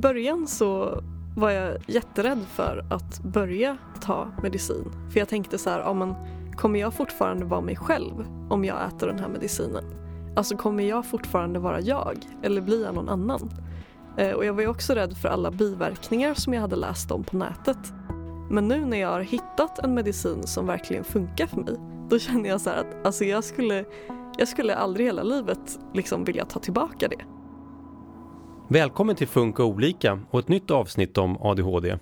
början så var jag jätterädd för att börja ta medicin. För jag tänkte så här, ja, men kommer jag fortfarande vara mig själv om jag äter den här medicinen? Alltså kommer jag fortfarande vara jag eller blir jag någon annan? Eh, och jag var ju också rädd för alla biverkningar som jag hade läst om på nätet. Men nu när jag har hittat en medicin som verkligen funkar för mig, då känner jag så att alltså jag, skulle, jag skulle aldrig hela livet liksom vilja ta tillbaka det. Välkommen till Funka olika och ett nytt avsnitt om ADHD.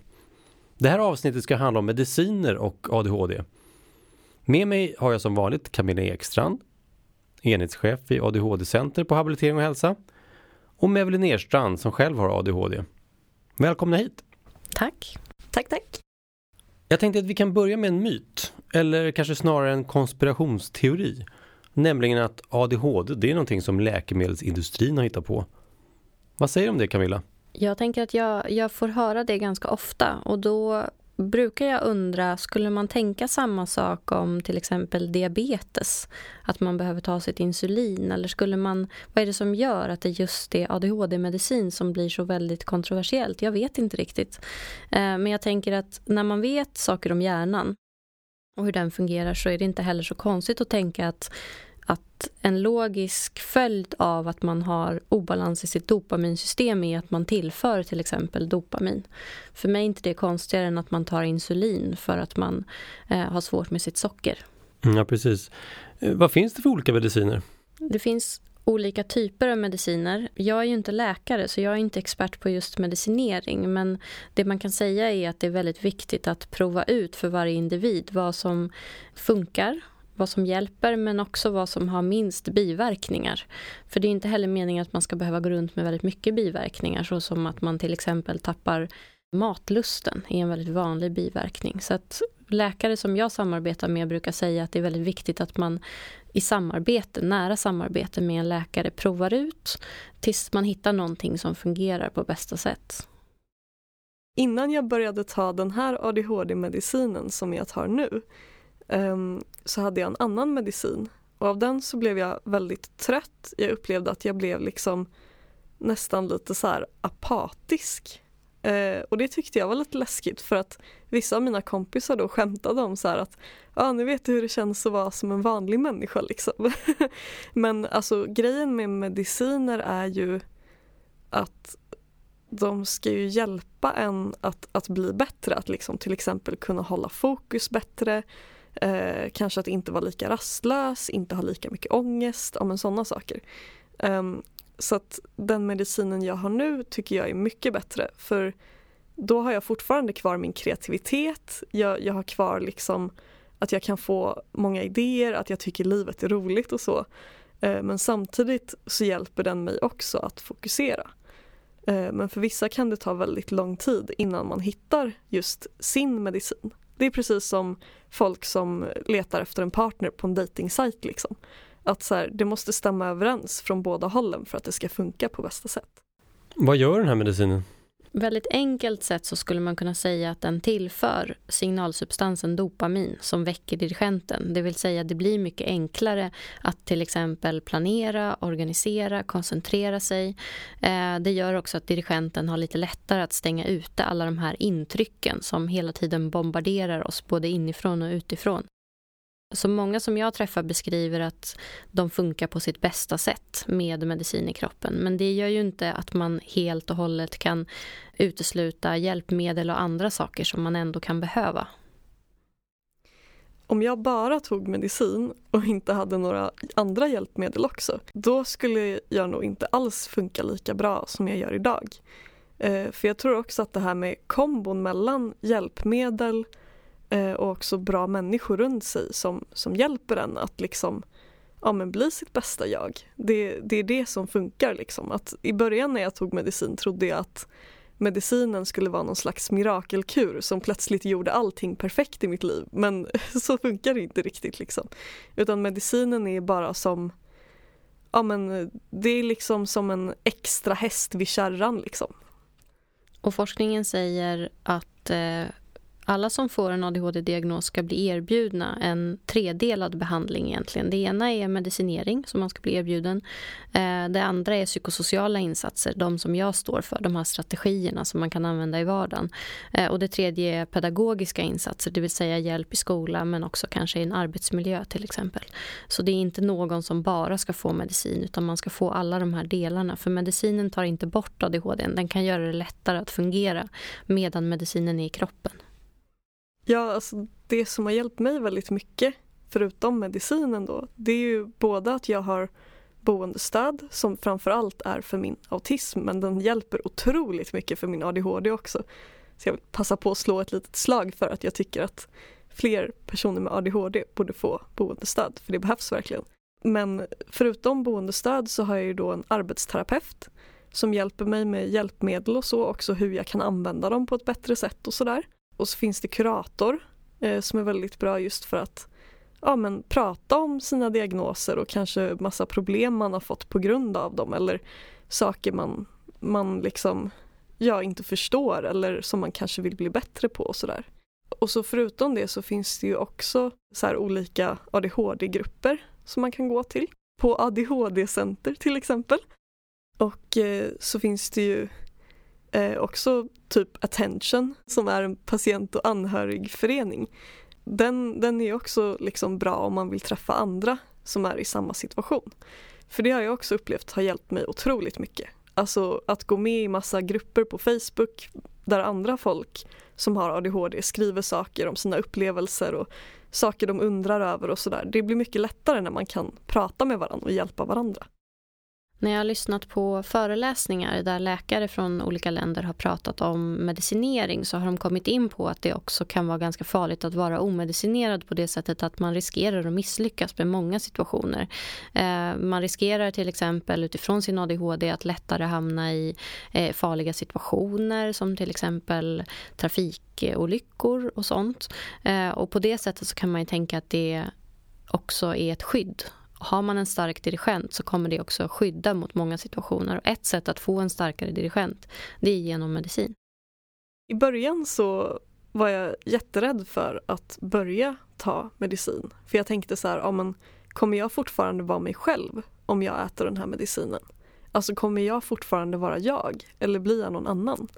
Det här avsnittet ska handla om mediciner och ADHD. Med mig har jag som vanligt Camilla Ekstrand, enhetschef vid ADHD-center på Habilitering och hälsa och Mevelin Nerstrand som själv har ADHD. Välkomna hit! Tack! Tack, tack! Jag tänkte att vi kan börja med en myt, eller kanske snarare en konspirationsteori. Nämligen att ADHD, det är någonting som läkemedelsindustrin har hittat på. Vad säger du om det Camilla? Jag tänker att jag, jag får höra det ganska ofta och då brukar jag undra, skulle man tänka samma sak om till exempel diabetes? Att man behöver ta sitt insulin? Eller skulle man, vad är det som gör att det just är ADHD-medicin som blir så väldigt kontroversiellt? Jag vet inte riktigt. Eh, men jag tänker att när man vet saker om hjärnan och hur den fungerar så är det inte heller så konstigt att tänka att att en logisk följd av att man har obalans i sitt dopaminsystem är att man tillför till exempel dopamin. För mig är inte det konstigare än att man tar insulin för att man eh, har svårt med sitt socker. Mm, ja, precis. Eh, vad finns det för olika mediciner? Det finns olika typer av mediciner. Jag är ju inte läkare så jag är inte expert på just medicinering men det man kan säga är att det är väldigt viktigt att prova ut för varje individ vad som funkar vad som hjälper men också vad som har minst biverkningar. För det är inte heller meningen att man ska behöva gå runt med väldigt mycket biverkningar så som att man till exempel tappar matlusten är en väldigt vanlig biverkning. Så att läkare som jag samarbetar med brukar säga att det är väldigt viktigt att man i samarbete, nära samarbete med en läkare provar ut tills man hittar någonting som fungerar på bästa sätt. Innan jag började ta den här ADHD-medicinen som jag tar nu um, så hade jag en annan medicin och av den så blev jag väldigt trött. Jag upplevde att jag blev liksom nästan lite så här apatisk. Eh, och det tyckte jag var lite läskigt för att vissa av mina kompisar då skämtade om så att ja ah, nu vet du hur det känns att vara som en vanlig människa liksom. Men alltså grejen med mediciner är ju att de ska ju hjälpa en att, att bli bättre, att liksom till exempel kunna hålla fokus bättre, Eh, kanske att inte vara lika rastlös, inte ha lika mycket ångest, ja sådana saker. Um, så att den medicinen jag har nu tycker jag är mycket bättre för då har jag fortfarande kvar min kreativitet, jag, jag har kvar liksom att jag kan få många idéer, att jag tycker livet är roligt och så. Eh, men samtidigt så hjälper den mig också att fokusera. Eh, men för vissa kan det ta väldigt lång tid innan man hittar just sin medicin. Det är precis som folk som letar efter en partner på en dejtingsajt. Liksom. Att så här, det måste stämma överens från båda hållen för att det ska funka på bästa sätt. Vad gör den här medicinen? Väldigt enkelt sätt så skulle man kunna säga att den tillför signalsubstansen dopamin som väcker dirigenten. Det vill säga det blir mycket enklare att till exempel planera, organisera, koncentrera sig. Eh, det gör också att dirigenten har lite lättare att stänga ute alla de här intrycken som hela tiden bombarderar oss både inifrån och utifrån. Så många som jag träffar beskriver att de funkar på sitt bästa sätt med medicin i kroppen. Men det gör ju inte att man helt och hållet kan utesluta hjälpmedel och andra saker som man ändå kan behöva. Om jag bara tog medicin och inte hade några andra hjälpmedel också, då skulle jag nog inte alls funka lika bra som jag gör idag. Eh, för jag tror också att det här med kombon mellan hjälpmedel, Eh, och också bra människor runt sig som, som hjälper en att liksom ja, men bli sitt bästa jag. Det, det är det som funkar. Liksom. Att I början när jag tog medicin trodde jag att medicinen skulle vara någon slags mirakelkur som plötsligt gjorde allting perfekt i mitt liv. Men så funkar det inte riktigt. Liksom. Utan medicinen är bara som ja, men eh, det är liksom som en extra häst vid kärran. Liksom. Och forskningen säger att eh, alla som får en ADHD-diagnos ska bli erbjudna en tredelad behandling egentligen. Det ena är medicinering som man ska bli erbjuden. Eh, det andra är psykosociala insatser, de som jag står för, de här strategierna som man kan använda i vardagen. Eh, och det tredje är pedagogiska insatser, det vill säga hjälp i skolan men också kanske i en arbetsmiljö till exempel. Så det är inte någon som bara ska få medicin utan man ska få alla de här delarna. För medicinen tar inte bort ADHD, den kan göra det lättare att fungera medan medicinen är i kroppen. Ja, alltså det som har hjälpt mig väldigt mycket, förutom medicinen då, det är ju både att jag har boendestöd som framförallt är för min autism men den hjälper otroligt mycket för min ADHD också. Så jag vill passa på att slå ett litet slag för att jag tycker att fler personer med ADHD borde få boendestöd, för det behövs verkligen. Men förutom boendestöd så har jag ju då en arbetsterapeut som hjälper mig med hjälpmedel och så också hur jag kan använda dem på ett bättre sätt och sådär. Och så finns det kurator eh, som är väldigt bra just för att ja, men, prata om sina diagnoser och kanske massa problem man har fått på grund av dem eller saker man, man liksom ja, inte förstår eller som man kanske vill bli bättre på och sådär. Och så förutom det så finns det ju också så olika ADHD-grupper som man kan gå till. På ADHD-center till exempel. Och eh, så finns det ju eh, också typ Attention som är en patient och anhörigförening. Den, den är också liksom bra om man vill träffa andra som är i samma situation. För det har jag också upplevt har hjälpt mig otroligt mycket. Alltså att gå med i massa grupper på Facebook där andra folk som har ADHD skriver saker om sina upplevelser och saker de undrar över och sådär. Det blir mycket lättare när man kan prata med varandra och hjälpa varandra. När jag har lyssnat på föreläsningar där läkare från olika länder har pratat om medicinering så har de kommit in på att det också kan vara ganska farligt att vara omedicinerad på det sättet att man riskerar att misslyckas med många situationer. Eh, man riskerar till exempel utifrån sin ADHD att lättare hamna i eh, farliga situationer som till exempel trafikolyckor och sånt. Eh, och på det sättet så kan man ju tänka att det också är ett skydd har man en stark dirigent så kommer det också skydda mot många situationer. Och ett sätt att få en starkare dirigent det är genom medicin. I början så var jag jätterädd för att börja ta medicin. För jag tänkte så här, ja, men kommer jag fortfarande vara mig själv om jag äter den här medicinen? Alltså kommer jag fortfarande vara jag eller blir jag någon annan?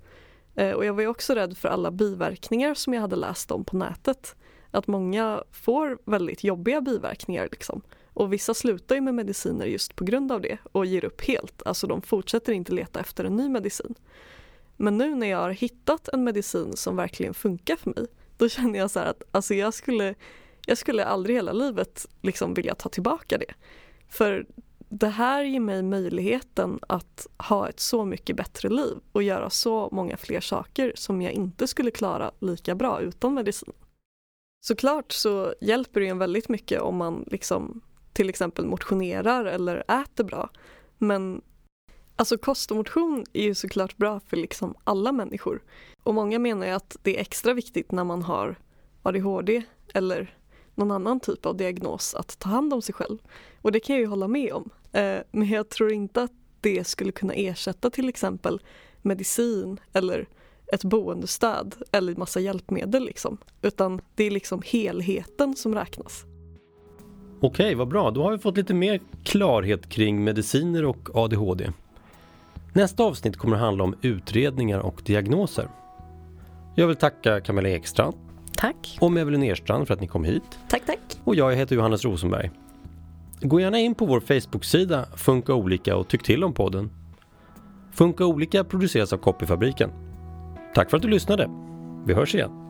Eh, och jag var också rädd för alla biverkningar som jag hade läst om på nätet. Att många får väldigt jobbiga biverkningar liksom. Och vissa slutar ju med mediciner just på grund av det och ger upp helt. Alltså de fortsätter inte leta efter en ny medicin. Men nu när jag har hittat en medicin som verkligen funkar för mig, då känner jag så att alltså jag, skulle, jag skulle aldrig hela livet liksom vilja ta tillbaka det. För det här ger mig möjligheten att ha ett så mycket bättre liv och göra så många fler saker som jag inte skulle klara lika bra utan medicin. Såklart så hjälper det en väldigt mycket om man liksom till exempel motionerar eller äter bra. Men alltså kost och motion är ju såklart bra för liksom alla människor. Och många menar ju att det är extra viktigt när man har ADHD eller någon annan typ av diagnos att ta hand om sig själv. Och det kan jag ju hålla med om. Eh, men jag tror inte att det skulle kunna ersätta till exempel medicin eller ett boendestöd eller massa hjälpmedel liksom. Utan det är liksom helheten som räknas. Okej, vad bra. Då har vi fått lite mer klarhet kring mediciner och ADHD. Nästa avsnitt kommer att handla om utredningar och diagnoser. Jag vill tacka Camilla Ekstrand. Tack. Och Evelyn Erstrand för att ni kom hit. Tack, tack. Och jag heter Johannes Rosenberg. Gå gärna in på vår Facebook-sida Funka olika och tyck till om podden. Funka olika produceras av Copyfabriken. Tack för att du lyssnade. Vi hörs igen.